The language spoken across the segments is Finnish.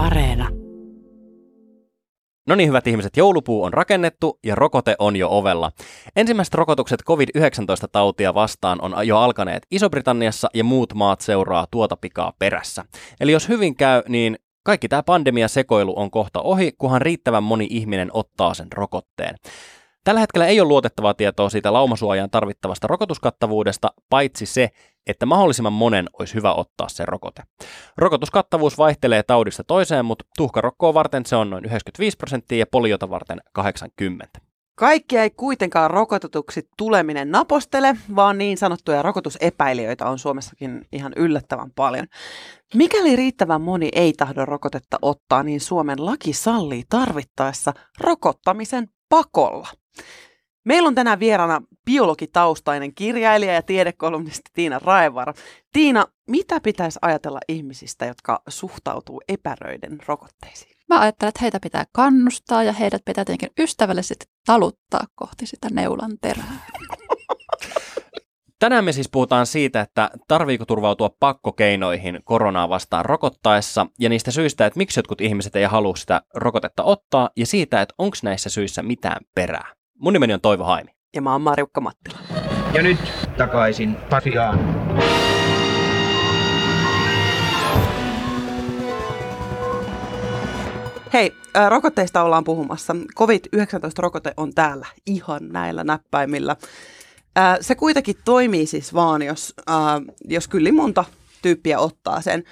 Areena. No niin, hyvät ihmiset, joulupuu on rakennettu ja rokote on jo ovella. Ensimmäiset rokotukset COVID-19-tautia vastaan on jo alkaneet Iso-Britanniassa ja muut maat seuraa tuota pikaa perässä. Eli jos hyvin käy, niin kaikki tämä pandemia sekoilu on kohta ohi, kunhan riittävän moni ihminen ottaa sen rokotteen. Tällä hetkellä ei ole luotettavaa tietoa siitä laumasuojaan tarvittavasta rokotuskattavuudesta, paitsi se, että mahdollisimman monen olisi hyvä ottaa se rokote. Rokotuskattavuus vaihtelee taudista toiseen, mutta tuhkarokkoa varten se on noin 95 prosenttia ja poliota varten 80. Kaikki ei kuitenkaan rokotetuksi tuleminen napostele, vaan niin sanottuja rokotusepäilijöitä on Suomessakin ihan yllättävän paljon. Mikäli riittävän moni ei tahdo rokotetta ottaa, niin Suomen laki sallii tarvittaessa rokottamisen pakolla. Meillä on tänään vieraana biologitaustainen kirjailija ja tiedekolumnisti Tiina Raevaara. Tiina, mitä pitäisi ajatella ihmisistä, jotka suhtautuu epäröiden rokotteisiin? Mä ajattelen, että heitä pitää kannustaa ja heidät pitää tietenkin ystävällisesti taluttaa kohti sitä neulan terää. Tänään me siis puhutaan siitä, että tarviiko turvautua pakkokeinoihin koronaa vastaan rokottaessa ja niistä syistä, että miksi jotkut ihmiset ei halua sitä rokotetta ottaa ja siitä, että onko näissä syissä mitään perää. Mun nimeni on Toivo Haimi. Ja mä oon Marjukka Mattila. Ja nyt takaisin Pasiaan. Hei, äh, rokotteista ollaan puhumassa. COVID-19-rokote on täällä ihan näillä näppäimillä. Äh, se kuitenkin toimii siis vaan, jos, äh, jos kyllä monta tyyppiä ottaa sen.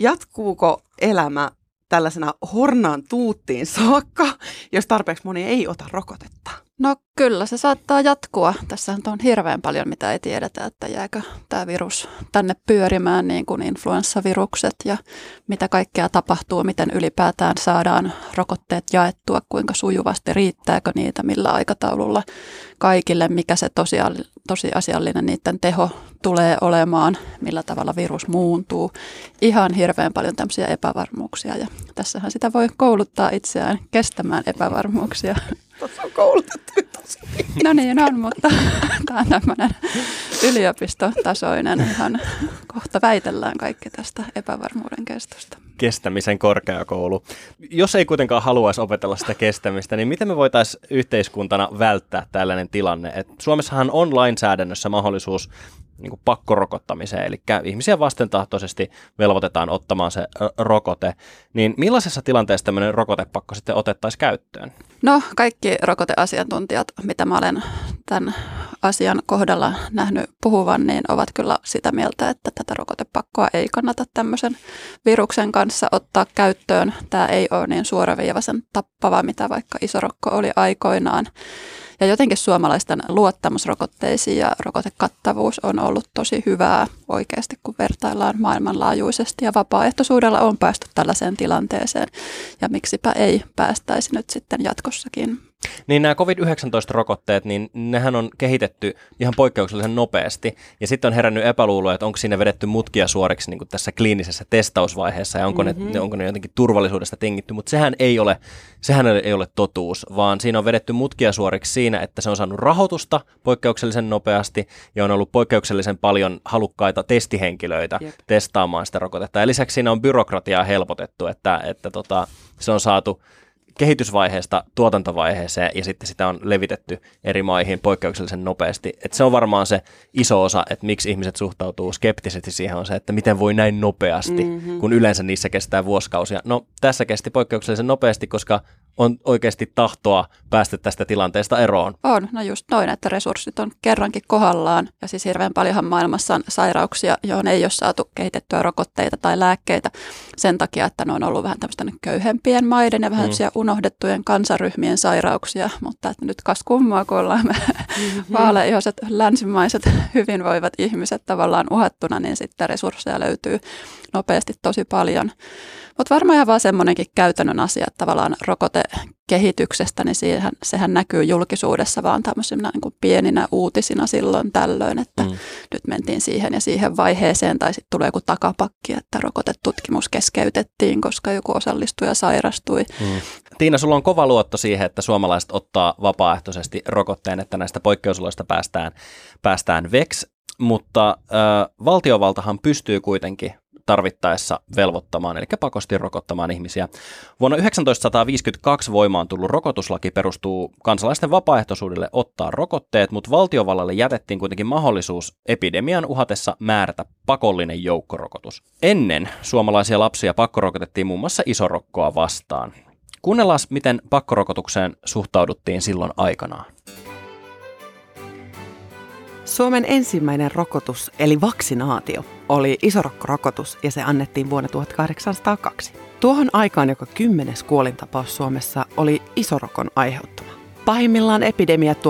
Jatkuuko elämä tällaisena hornaan tuuttiin saakka, jos tarpeeksi moni ei ota rokotetta? No kyllä, se saattaa jatkua. Tässä on hirveän paljon, mitä ei tiedetä, että jääkö tämä virus tänne pyörimään, niin kuin influenssavirukset ja mitä kaikkea tapahtuu, miten ylipäätään saadaan rokotteet jaettua, kuinka sujuvasti, riittääkö niitä, millä aikataululla kaikille, mikä se tosiasiallinen niiden teho tulee olemaan, millä tavalla virus muuntuu. Ihan hirveän paljon tämmöisiä epävarmuuksia ja tässähän sitä voi kouluttaa itseään kestämään epävarmuuksia. Tuossa on koulutettu tosi No niin on, mutta tämä on tämmöinen yliopistotasoinen ihan kohta väitellään kaikki tästä epävarmuuden kestosta. Kestämisen korkeakoulu. Jos ei kuitenkaan haluaisi opetella sitä kestämistä, niin miten me voitaisiin yhteiskuntana välttää tällainen tilanne? Et Suomessahan on lainsäädännössä mahdollisuus niin kuin pakkorokottamiseen, eli ihmisiä vastentahtoisesti velvoitetaan ottamaan se rokote, niin millaisessa tilanteessa tämmöinen rokotepakko sitten otettaisiin käyttöön? No kaikki rokoteasiantuntijat, mitä mä olen tämän asian kohdalla nähnyt puhuvan, niin ovat kyllä sitä mieltä, että tätä rokotepakkoa ei kannata tämmöisen viruksen kanssa ottaa käyttöön. Tämä ei ole niin suoraviivaisen tappava, mitä vaikka isorokko oli aikoinaan. Ja jotenkin suomalaisten luottamusrokotteisiin ja rokotekattavuus on ollut tosi hyvää oikeasti, kun vertaillaan maailmanlaajuisesti. Ja vapaaehtoisuudella on päästy tällaiseen tilanteeseen. Ja miksipä ei päästäisi nyt sitten jatkossakin. Niin nämä COVID-19-rokotteet, niin nehän on kehitetty ihan poikkeuksellisen nopeasti. Ja sitten on herännyt epäluuloja, että onko siinä vedetty mutkia suoriksi niin kuin tässä kliinisessä testausvaiheessa ja onko, mm-hmm. ne, onko ne jotenkin turvallisuudesta tingitty. Mutta sehän ei ole, sehän ei ole totuus, vaan siinä on vedetty mutkia suoriksi siinä, että se on saanut rahoitusta poikkeuksellisen nopeasti ja on ollut poikkeuksellisen paljon halukkaita testihenkilöitä Jep. testaamaan sitä rokotetta. Ja lisäksi siinä on byrokratiaa helpotettu, että, että tota, se on saatu kehitysvaiheesta tuotantovaiheeseen ja sitten sitä on levitetty eri maihin poikkeuksellisen nopeasti. Et se on varmaan se iso osa, että miksi ihmiset suhtautuu skeptisesti siihen on se, että miten voi näin nopeasti, mm-hmm. kun yleensä niissä kestää vuosikausia. No tässä kesti poikkeuksellisen nopeasti, koska on oikeasti tahtoa päästä tästä tilanteesta eroon. On, no just noin, että resurssit on kerrankin kohdallaan. Ja siis hirveän paljonhan maailmassa on sairauksia, joihin ei ole saatu kehitettyä rokotteita tai lääkkeitä sen takia, että ne on ollut vähän tämmöistä köyhempien maiden ja vähän mm. unohdettujen kansaryhmien sairauksia. Mutta että nyt kas kummaa, kun ollaan me mm-hmm. vaaleihoiset länsimaiset hyvinvoivat ihmiset tavallaan uhattuna, niin sitten resursseja löytyy nopeasti tosi paljon. Mutta varmaan ihan vaan semmoinenkin käytännön asia, että tavallaan rokotekehityksestä, niin siihen, sehän näkyy julkisuudessa vaan tämmöisenä niin kuin pieninä uutisina silloin tällöin, että mm. nyt mentiin siihen ja siihen vaiheeseen, tai sitten tulee joku takapakki, että rokotetutkimus keskeytettiin, koska joku osallistuja sairastui. Mm. Tiina, sulla on kova luotto siihen, että suomalaiset ottaa vapaaehtoisesti rokotteen, että näistä poikkeusoloista päästään, päästään veksi, mutta äh, valtiovaltahan pystyy kuitenkin tarvittaessa velvoittamaan, eli pakosti rokottamaan ihmisiä. Vuonna 1952 voimaan tullut rokotuslaki perustuu kansalaisten vapaaehtoisuudelle ottaa rokotteet, mutta valtiovallalle jätettiin kuitenkin mahdollisuus epidemian uhatessa määrätä pakollinen joukkorokotus. Ennen suomalaisia lapsia pakkorokotettiin muun muassa isorokkoa vastaan. Kuunnellaan, miten pakkorokotukseen suhtauduttiin silloin aikanaan. Suomen ensimmäinen rokotus, eli vaksinaatio, oli isorokkorokotus ja se annettiin vuonna 1802. Tuohon aikaan joka kymmenes kuolintapaus Suomessa oli isorokon aiheuttama. Pahimmillaan epidemiat 1870-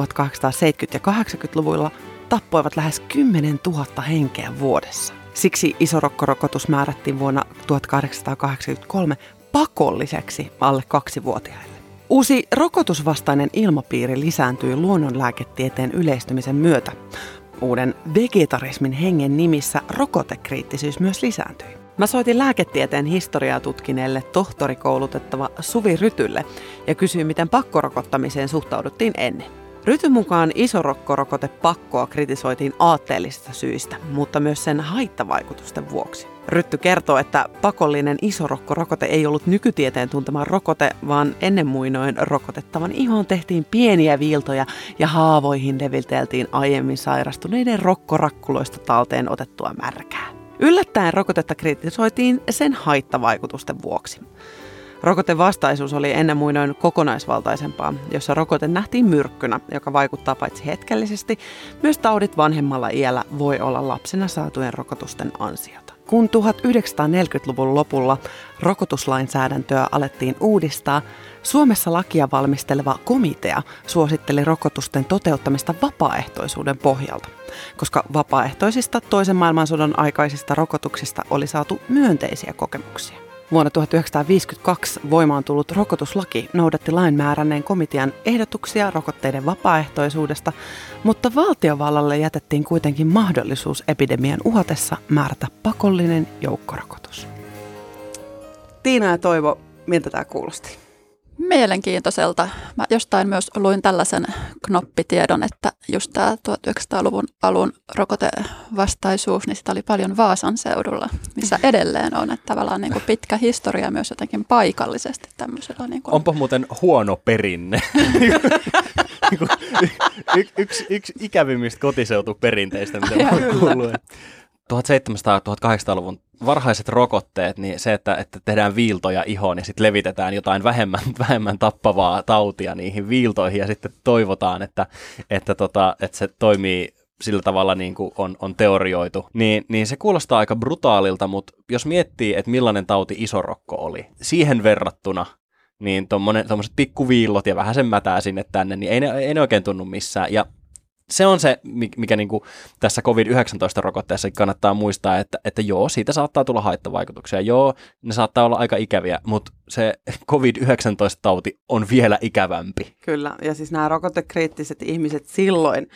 ja 80-luvuilla tappoivat lähes 10 000 henkeä vuodessa. Siksi isorokkorokotus määrättiin vuonna 1883 pakolliseksi alle kaksivuotiaille. Uusi rokotusvastainen ilmapiiri lisääntyi luonnonlääketieteen yleistymisen myötä. Uuden vegetarismin hengen nimissä rokotekriittisyys myös lisääntyi. Mä soitin lääketieteen historiaa tutkineelle tohtorikoulutettava Suvi Rytylle ja kysyin, miten pakkorokottamiseen suhtauduttiin ennen. Rytyn mukaan isorokkorokote-pakkoa kritisoitiin aatteellisista syistä, mutta myös sen haittavaikutusten vuoksi. Rytty kertoo, että pakollinen isorokkorokote ei ollut nykytieteen tuntema rokote, vaan ennen muinoin rokotettavan ihoon tehtiin pieniä viiltoja ja haavoihin leviteltiin aiemmin sairastuneiden rokkorakkuloista talteen otettua märkää. Yllättäen rokotetta kritisoitiin sen haittavaikutusten vuoksi. Rokotevastaisuus oli ennen muinoin kokonaisvaltaisempaa, jossa rokote nähtiin myrkkynä, joka vaikuttaa paitsi hetkellisesti, myös taudit vanhemmalla iällä voi olla lapsena saatujen rokotusten ansiota. Kun 1940-luvun lopulla rokotuslainsäädäntöä alettiin uudistaa, Suomessa lakia valmisteleva komitea suositteli rokotusten toteuttamista vapaaehtoisuuden pohjalta, koska vapaaehtoisista toisen maailmansodan aikaisista rokotuksista oli saatu myönteisiä kokemuksia. Vuonna 1952 voimaan tullut rokotuslaki noudatti lain määränneen komitean ehdotuksia rokotteiden vapaaehtoisuudesta, mutta valtiovallalle jätettiin kuitenkin mahdollisuus epidemian uhatessa määrätä pakollinen joukkorokotus. Tiina ja Toivo, miltä tämä kuulosti? Mielenkiintoiselta. Mä jostain myös luin tällaisen knoppitiedon, että just tämä 1900-luvun alun rokotevastaisuus, niin sitä oli paljon Vaasan seudulla, missä edelleen on. Että tavallaan niin kuin pitkä historia myös jotenkin paikallisesti tämmöisellä. Niin kuin... Onpa muuten huono perinne. y- yksi, yksi ikävimmistä kotiseutuperinteistä, mitä mä kuullut. 1700-1800-luvun varhaiset rokotteet, niin se, että, että tehdään viiltoja ihoon ja sitten levitetään jotain vähemmän, vähemmän tappavaa tautia niihin viiltoihin ja sitten toivotaan, että, että, tota, että se toimii sillä tavalla niin kuin on, on teorioitu, niin, niin se kuulostaa aika brutaalilta, mutta jos miettii, että millainen tauti isorokko oli, siihen verrattuna niin tuommoiset pikkuviillot ja vähän sen mätää sinne tänne, niin ei ne, ei ne oikein tunnu missään. Ja se on se, mikä niin kuin tässä COVID-19-rokotteessa kannattaa muistaa, että, että joo, siitä saattaa tulla haittavaikutuksia. Joo, ne saattaa olla aika ikäviä, mutta se COVID-19-tauti on vielä ikävämpi. Kyllä, ja siis nämä rokotekriittiset ihmiset silloin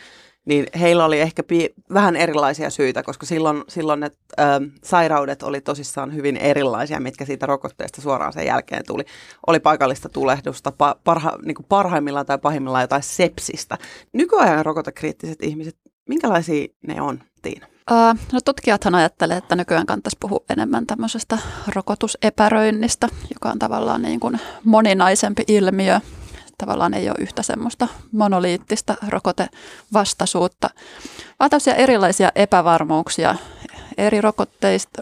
niin heillä oli ehkä pi- vähän erilaisia syitä, koska silloin, silloin ne ö, sairaudet oli tosissaan hyvin erilaisia, mitkä siitä rokotteesta suoraan sen jälkeen tuli. Oli paikallista tulehdusta, pa- parha, niin kuin parhaimmillaan tai pahimmillaan jotain sepsistä. Nykyajan rokotekriittiset ihmiset, minkälaisia ne on, Tiina? Uh, no tutkijathan ajattelee, että nykyään kannattaisi puhua enemmän tämmöisestä rokotusepäröinnistä, joka on tavallaan niin kuin moninaisempi ilmiö, tavallaan ei ole yhtä semmoista monoliittista rokotevastaisuutta, vaan tämmöisiä erilaisia epävarmuuksia. Eri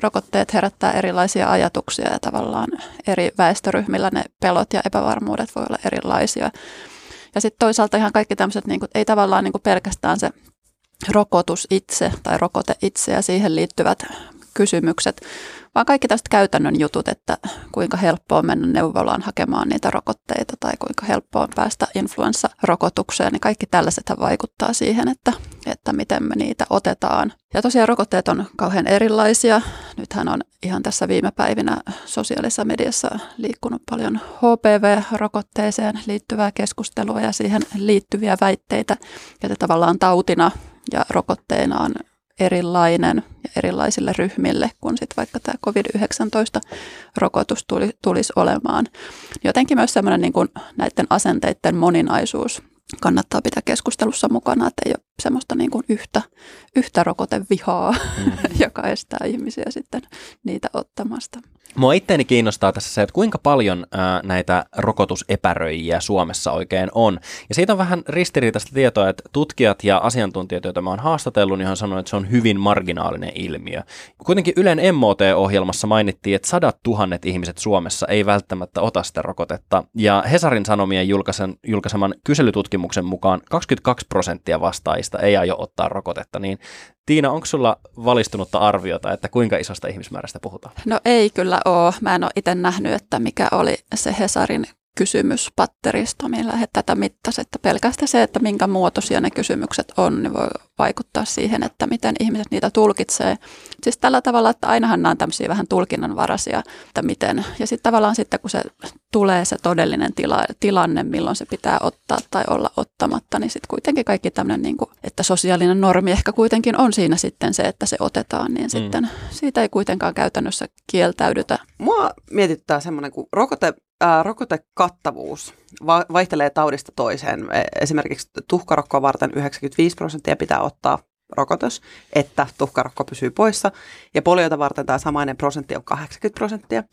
rokotteet herättää erilaisia ajatuksia ja tavallaan eri väestöryhmillä ne pelot ja epävarmuudet voi olla erilaisia. Ja sitten toisaalta ihan kaikki tämmöiset, niin ei tavallaan niin kuin pelkästään se rokotus itse tai rokote itse ja siihen liittyvät kysymykset, vaan kaikki tästä käytännön jutut, että kuinka helppoa on mennä neuvolaan hakemaan niitä rokotteita tai kuinka helppoa on päästä influenssarokotukseen, niin kaikki tällaiset vaikuttaa siihen, että, että miten me niitä otetaan. Ja tosiaan rokotteet on kauhean erilaisia. Nythän on ihan tässä viime päivinä sosiaalisessa mediassa liikkunut paljon HPV-rokotteeseen liittyvää keskustelua ja siihen liittyviä väitteitä, että tavallaan tautina ja rokotteena on erilainen ja erilaisille ryhmille kuin sitten vaikka tämä COVID-19-rokotus tuli, tulisi olemaan. Jotenkin myös semmoinen niin kuin näiden asenteiden moninaisuus kannattaa pitää keskustelussa mukana, että ei ole semmoista niin kuin yhtä, yhtä rokotevihaa, mm. joka estää ihmisiä sitten niitä ottamasta. Mua itteeni kiinnostaa tässä se, että kuinka paljon ää, näitä rokotusepäröijiä Suomessa oikein on. Ja siitä on vähän ristiriitaista tietoa, että tutkijat ja asiantuntijat, joita mä oon haastatellut, niin on sanonut, että se on hyvin marginaalinen ilmiö. Kuitenkin Ylen MOT-ohjelmassa mainittiin, että sadat tuhannet ihmiset Suomessa ei välttämättä ota sitä rokotetta. Ja Hesarin Sanomien julkaisen, julkaiseman kyselytutkimuksen mukaan 22 prosenttia vastaajista ei aio ottaa rokotetta. Niin Tiina, onko sulla valistunutta arviota, että kuinka isosta ihmismäärästä puhutaan? No ei kyllä ole. Mä en ole itse nähnyt, että mikä oli se Hesarin kysymyspatteristo, millä he tätä mittasivat. Että pelkästään se, että minkä muotoisia ne kysymykset on, niin voi vaikuttaa siihen, että miten ihmiset niitä tulkitsee. Siis tällä tavalla, että ainahan nämä on tämmöisiä vähän tulkinnanvaraisia, että miten. Ja sitten tavallaan sitten, kun se tulee se todellinen tila, tilanne, milloin se pitää ottaa tai olla ottamatta, niin sitten kuitenkin kaikki tämmöinen, niin kuin, että sosiaalinen normi ehkä kuitenkin on siinä sitten se, että se otetaan, niin mm. sitten siitä ei kuitenkaan käytännössä kieltäydytä. Mua mietittää semmoinen, kun rokote ää, rokotekattavuus va- vaihtelee taudista toiseen. E, esimerkiksi tuhkarokkoa varten 95 prosenttia pitää ottaa rokotus, että tuhkarokko pysyy poissa. Ja poliota varten tämä samainen prosentti on 80 prosenttia.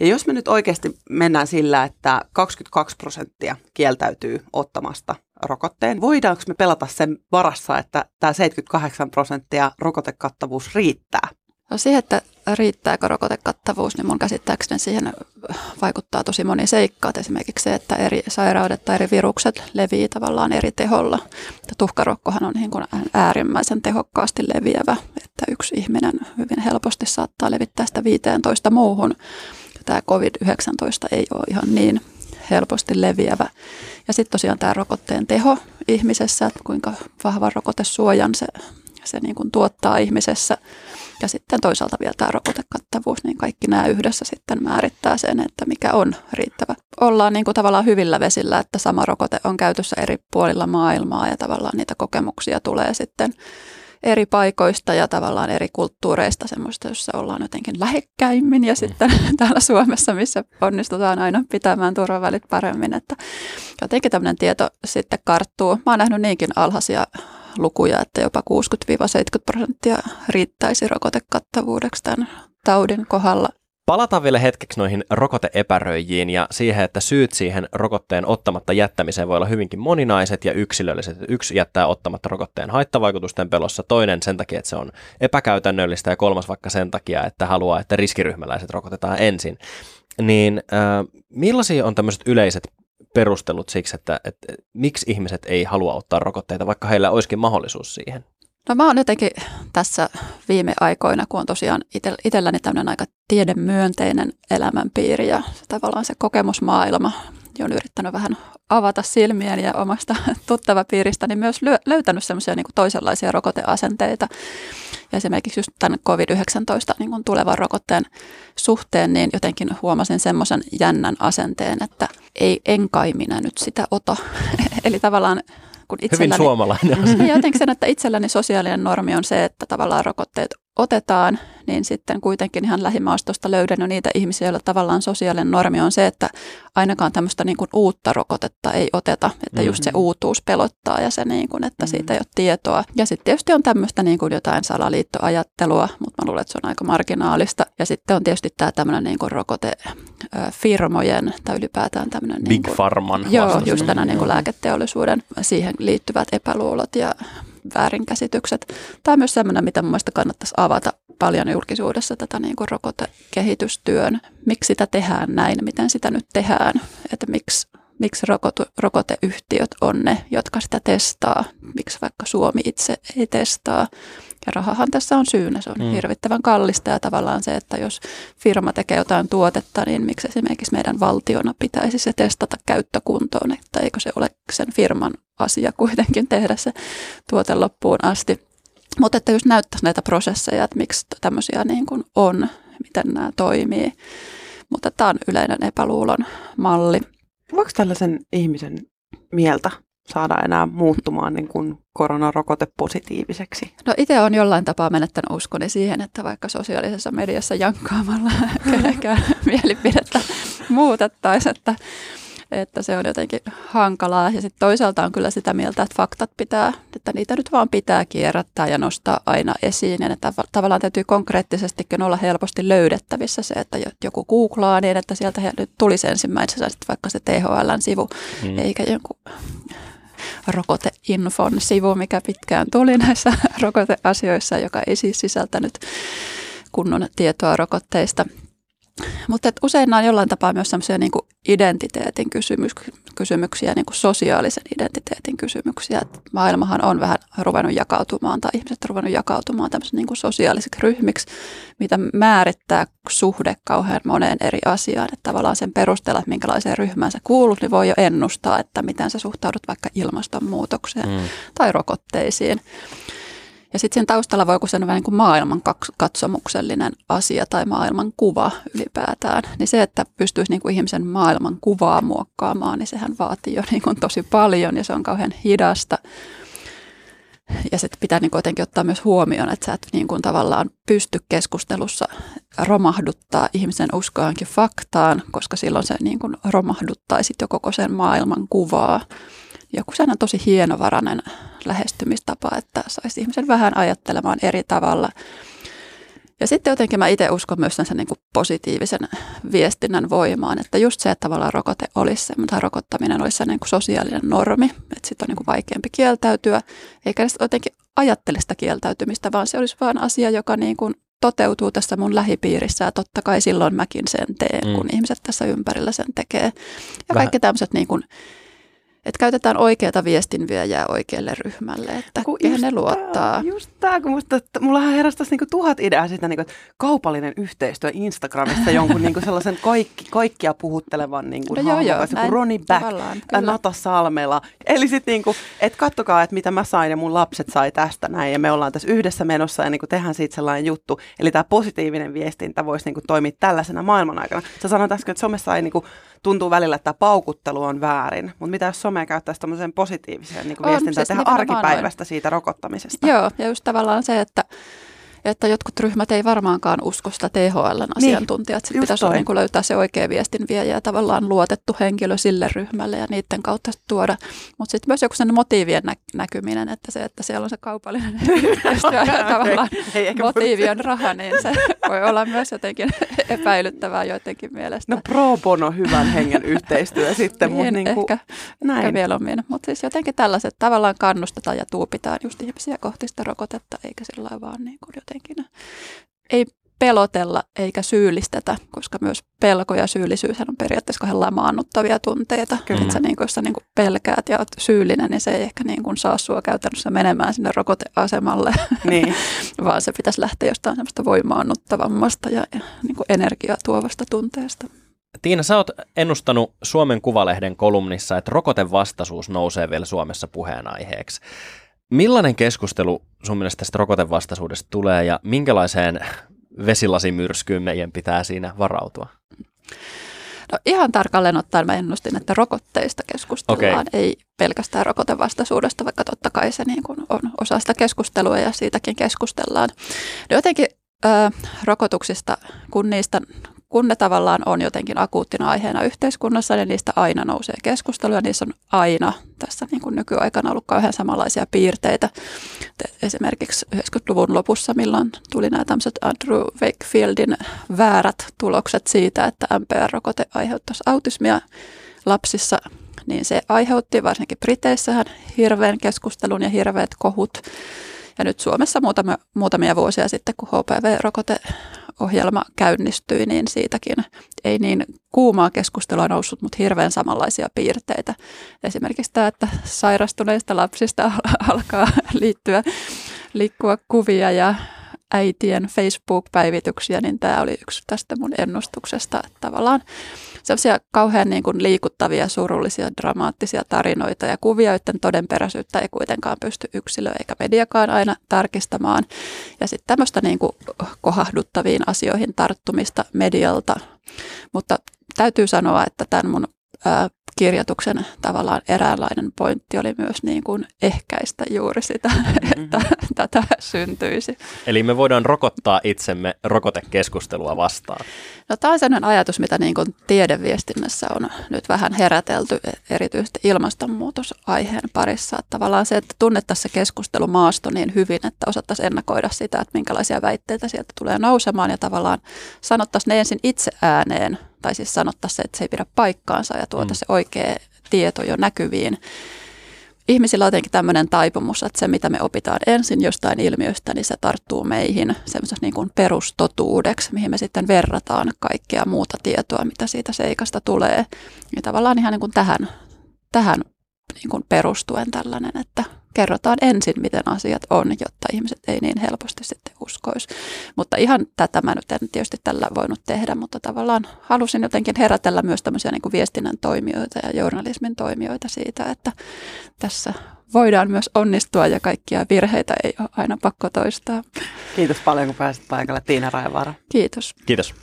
Ja jos me nyt oikeasti mennään sillä, että 22 prosenttia kieltäytyy ottamasta rokotteen, voidaanko me pelata sen varassa, että tämä 78 prosenttia rokotekattavuus riittää? No siihen, että riittääkö rokotekattavuus, niin mun käsittääkseni siihen vaikuttaa tosi moni seikka. Esimerkiksi se, että eri sairaudet tai eri virukset levii tavallaan eri teholla. Tuhkarokkohan on niin kuin äärimmäisen tehokkaasti leviävä, että yksi ihminen hyvin helposti saattaa levittää sitä 15 muuhun. Tämä COVID-19 ei ole ihan niin helposti leviävä. Ja sitten tosiaan tämä rokotteen teho ihmisessä, että kuinka vahva rokotesuojan se, se niin kuin tuottaa ihmisessä – ja sitten toisaalta vielä tämä rokotekattavuus, niin kaikki nämä yhdessä sitten määrittää sen, että mikä on riittävä. Ollaan niin kuin tavallaan hyvillä vesillä, että sama rokote on käytössä eri puolilla maailmaa ja tavallaan niitä kokemuksia tulee sitten eri paikoista ja tavallaan eri kulttuureista, semmoista, jossa ollaan jotenkin lähekkäimmin ja sitten täällä Suomessa, missä onnistutaan aina pitämään turvavälit paremmin, että jotenkin tämmöinen tieto sitten karttuu. Mä oon nähnyt niinkin alhaisia lukuja, että jopa 60-70 prosenttia riittäisi rokotekattavuudeksi tämän taudin kohdalla. Palataan vielä hetkeksi noihin rokoteepäröijiin ja siihen, että syyt siihen rokotteen ottamatta jättämiseen voi olla hyvinkin moninaiset ja yksilölliset. Yksi jättää ottamatta rokotteen haittavaikutusten pelossa, toinen sen takia, että se on epäkäytännöllistä ja kolmas vaikka sen takia, että haluaa, että riskiryhmäläiset rokotetaan ensin. Niin äh, millaisia on tämmöiset yleiset perustelut siksi, että, että, että miksi ihmiset ei halua ottaa rokotteita, vaikka heillä olisikin mahdollisuus siihen? No mä oon jotenkin tässä viime aikoina, kun on tosiaan itselläni tämmöinen aika tiedemyönteinen elämänpiiri ja tavallaan se kokemusmaailma, on yrittänyt vähän avata silmiäni ja omasta tuttavapiiristä, niin myös löytänyt semmoisia niin toisenlaisia rokoteasenteita. Ja esimerkiksi just tämän COVID-19 niin kuin tulevan rokotteen suhteen, niin jotenkin huomasin semmoisen jännän asenteen, että ei en kai minä nyt sitä ota. Eli tavallaan kun itselläni, Hyvin suomalainen. Niin jotenkin sen, että itselläni sosiaalinen normi on se, että tavallaan rokotteet otetaan, niin sitten kuitenkin ihan lähimaastosta löydän jo niitä ihmisiä, joilla tavallaan sosiaalinen normi on se, että ainakaan tämmöistä niin kuin uutta rokotetta ei oteta, että mm-hmm. just se uutuus pelottaa ja se, niin kuin, että mm-hmm. siitä ei ole tietoa. Ja sitten tietysti on tämmöistä niin kuin jotain salaliittoajattelua, mutta mä luulen, että se on aika marginaalista. Ja sitten on tietysti tämä tämmöinen niin kuin rokotefirmojen tai ylipäätään tämmöinen... Big niin kuin, Pharman Joo, just tänä niin kuin lääketeollisuuden siihen liittyvät epäluulot ja väärinkäsitykset. Tämä on myös sellainen, mitä mun kannattaisi avata paljon julkisuudessa tätä niin kuin rokotekehitystyön. Miksi sitä tehdään näin, miten sitä nyt tehdään, että miksi, miksi rokoteyhtiöt on ne, jotka sitä testaa, miksi vaikka Suomi itse ei testaa. Ja rahahan tässä on syynä, se on mm. hirvittävän kallista ja tavallaan se, että jos firma tekee jotain tuotetta, niin miksi esimerkiksi meidän valtiona pitäisi se testata käyttökuntoon, että eikö se ole sen firman asia kuitenkin tehdä se tuote loppuun asti. Mutta että jos näyttäisi näitä prosesseja, että miksi tämmöisiä niin kuin on, miten nämä toimii. Mutta tämä on yleinen epäluulon malli. Voiko tällaisen ihmisen mieltä saada enää muuttumaan niin kuin koronarokote positiiviseksi? No itse on jollain tapaa menettänyt uskoni siihen, että vaikka sosiaalisessa mediassa jankkaamalla kenenkään mielipidettä muutettaisiin, että että se on jotenkin hankalaa. Ja sitten toisaalta on kyllä sitä mieltä, että faktat pitää, että niitä nyt vaan pitää kierrättää ja nostaa aina esiin. Ja että tavallaan täytyy konkreettisestikin olla helposti löydettävissä se, että joku googlaa niin, että sieltä nyt tulisi ensimmäisenä vaikka se THL-sivu, mm. eikä jonkun rokoteinfon sivu, mikä pitkään tuli näissä rokoteasioissa, joka ei siis sisältänyt kunnon tietoa rokotteista. Mutta usein nämä on jollain tapaa myös sellaisia niin identiteetin kysymys, kysymyksiä, niin kuin sosiaalisen identiteetin kysymyksiä. Et maailmahan on vähän ruvennut jakautumaan, tai ihmiset ruvennut jakautumaan tämmöisen niin sosiaalisiksi ryhmiksi, mitä määrittää suhde kauhean moneen eri asiaan. Että tavallaan sen perusteella, että minkälaiseen ryhmään sä kuulut, niin voi jo ennustaa, että miten sä suhtaudut vaikka ilmastonmuutokseen mm. tai rokotteisiin. Ja sitten sen taustalla voi olla vähän niin kuin maailman katsomuksellinen asia tai maailman kuva ylipäätään. Niin se, että pystyisi niin kuin ihmisen maailman kuvaa muokkaamaan, niin sehän vaatii jo niin kuin tosi paljon ja se on kauhean hidasta. Ja sitten pitää niin jotenkin ottaa myös huomioon, että sä et niin kuin tavallaan pysty keskustelussa romahduttaa ihmisen uskoankin faktaan, koska silloin se niin kuin romahduttaisi jo koko sen maailman kuvaa joku sellainen tosi hienovarainen lähestymistapa, että saisi ihmisen vähän ajattelemaan eri tavalla. Ja sitten jotenkin mä itse uskon myös sen niin kuin positiivisen viestinnän voimaan, että just se, että tavallaan rokote olisi se, tai rokottaminen olisi se niin kuin sosiaalinen normi, että sitten on niin kuin vaikeampi kieltäytyä, eikä edes jotenkin ajattele sitä kieltäytymistä, vaan se olisi vain asia, joka niin kuin toteutuu tässä mun lähipiirissä ja totta kai silloin mäkin sen teen, mm. kun ihmiset tässä ympärillä sen tekee. Ja Vähän. kaikki tämmöiset niin kuin että käytetään oikeata viestinviejää oikealle ryhmälle, että kun kehen ne luottaa. Tää, just tämä, kun musta, että mullahan heräsi niinku tuhat ideaa siitä, niinku, että kaupallinen yhteistyö Instagramissa jonkun niinku sellaisen kaikki, kaikkia puhuttelevan niinku, no joo, joo, kuin Roni Back, Nata Salmela. Eli sitten niinku, että kattokaa, että mitä mä sain ja mun lapset sai tästä näin ja me ollaan tässä yhdessä menossa ja niinku tehdään siitä sellainen juttu. Eli tämä positiivinen viestintä voisi niinku toimia tällaisena maailman aikana. Sä sanoit äsken, että somessa ei niinku, tuntuu välillä, että tämä paukuttelu on väärin, mutta mitä jos somea käyttäisi tämmöiseen positiiviseen niin viestintään, siis tehdä arkipäivästä noin. siitä rokottamisesta? Joo, ja just tavallaan se, että että jotkut ryhmät ei varmaankaan usko sitä THLn asiantuntijat. Niin, pitäisi niin kuin löytää se oikea viestin viejä ja tavallaan luotettu henkilö sille ryhmälle ja niiden kautta tuoda. Mutta sitten myös joku sen motiivien nä- näkyminen, että se, että siellä on se kaupallinen yhteistyö ja tavallaan ei, motiivi on raha, niin se voi olla myös jotenkin epäilyttävää joidenkin mielestä. No pro bono hyvän hengen yhteistyö sitten. niin, mutta niin kuin, ehkä, näin. ehkä mieluummin. Mutta siis jotenkin tällaiset tavallaan kannustetaan ja tuupitaan just ihmisiä kohti sitä rokotetta, eikä sillä vaan niin kuin jotenkin jotenkin ei pelotella eikä syyllistetä, koska myös pelko ja syyllisyys on periaatteessa kahden lamaannuttavia tunteita. Kyllä. Että sä, niin kun, sä niin kun pelkäät ja oot syyllinen, niin se ei ehkä niin kun saa sua käytännössä menemään sinne rokoteasemalle, niin. vaan se pitäisi lähteä jostain semmoista voimaannuttavammasta ja, ja niin energiaa tuovasta tunteesta. Tiina, sä oot ennustanut Suomen Kuvalehden kolumnissa, että rokotevastaisuus nousee vielä Suomessa puheenaiheeksi. Millainen keskustelu sun mielestä tästä rokotevastaisuudesta tulee ja minkälaiseen vesilasimyrskyyn meidän pitää siinä varautua? No ihan tarkalleen ottaen mä ennustin, että rokotteista keskustellaan, okay. ei pelkästään rokotevastaisuudesta, vaikka totta kai se niin kuin on osa sitä keskustelua ja siitäkin keskustellaan. No jotenkin äh, rokotuksista, kun niistä kun ne tavallaan on jotenkin akuuttina aiheena yhteiskunnassa, niin niistä aina nousee keskustelua. Niissä on aina tässä niin kuin nykyaikana ollut kauhean samanlaisia piirteitä. Esimerkiksi 90-luvun lopussa, milloin tuli nämä tämmöiset Andrew Wakefieldin väärät tulokset siitä, että MPR-rokote aiheuttaisi autismia lapsissa, niin se aiheutti varsinkin Briteissähän hirveän keskustelun ja hirveät kohut. Ja nyt Suomessa muutamia, muutamia vuosia sitten, kun HPV-rokote ohjelma käynnistyi, niin siitäkin ei niin kuumaa keskustelua noussut, mutta hirveän samanlaisia piirteitä. Esimerkiksi tämä, että sairastuneista lapsista alkaa liittyä, liikkua kuvia ja äitien Facebook-päivityksiä, niin tämä oli yksi tästä mun ennustuksesta, että tavallaan sellaisia kauhean niin kuin liikuttavia, surullisia, dramaattisia tarinoita ja kuvia, joiden todenperäisyyttä ei kuitenkaan pysty yksilö eikä mediakaan aina tarkistamaan. Ja sitten tämmöistä niin kuin kohahduttaviin asioihin tarttumista medialta. Mutta täytyy sanoa, että tämän mun kirjoituksen tavallaan eräänlainen pointti oli myös niin kuin ehkäistä juuri sitä, mm-hmm. että tätä syntyisi. Eli me voidaan rokottaa itsemme rokotekeskustelua vastaan. No tämä on sellainen ajatus, mitä niin kuin tiedeviestinnässä on nyt vähän herätelty, erityisesti ilmastonmuutosaiheen parissa. Että tavallaan se, että tunnettaisiin se keskustelumaasto niin hyvin, että osattaisiin ennakoida sitä, että minkälaisia väitteitä sieltä tulee nousemaan ja tavallaan sanottaisiin ne ensin itse ääneen, tai siis sanottaisiin, että se ei pidä paikkaansa ja tuota mm. se oikea tieto jo näkyviin ihmisillä on jotenkin tämmöinen taipumus, että se mitä me opitaan ensin jostain ilmiöstä, niin se tarttuu meihin semmoisessa niin kuin perustotuudeksi, mihin me sitten verrataan kaikkea muuta tietoa, mitä siitä seikasta tulee. Ja tavallaan ihan niin kuin tähän, tähän niin kuin perustuen tällainen, että kerrotaan ensin, miten asiat on, jotta ihmiset ei niin helposti sitten uskoisi. Mutta ihan tätä mä nyt en tietysti tällä voinut tehdä, mutta tavallaan halusin jotenkin herätellä myös tämmöisiä niin kuin viestinnän toimijoita ja journalismin toimijoita siitä, että tässä voidaan myös onnistua ja kaikkia virheitä ei ole aina pakko toistaa. Kiitos paljon, kun pääsit paikalle, Tiina Raivaara. Kiitos. Kiitos.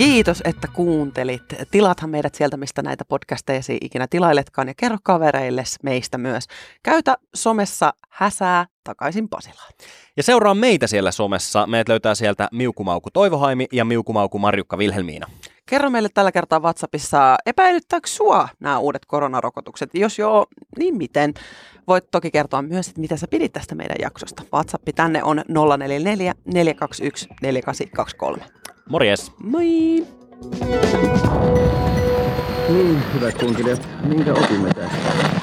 Kiitos, että kuuntelit. Tilathan meidät sieltä, mistä näitä podcasteja ikinä tilailetkaan ja kerro kavereille meistä myös. Käytä somessa häsää takaisin Pasilaan. Ja seuraa meitä siellä somessa. Meidät löytää sieltä Miukumauku Toivohaimi ja Miukumauku Marjukka Vilhelmiina. Kerro meille tällä kertaa WhatsAppissa, epäilyttääkö sua nämä uudet koronarokotukset? Jos joo, niin miten? Voit toki kertoa myös, että mitä sä pidit tästä meidän jaksosta. WhatsApp tänne on 044 421 4823. Morjes! Moi! Niin, hyvät kunkilijat, minkä opimme tästä?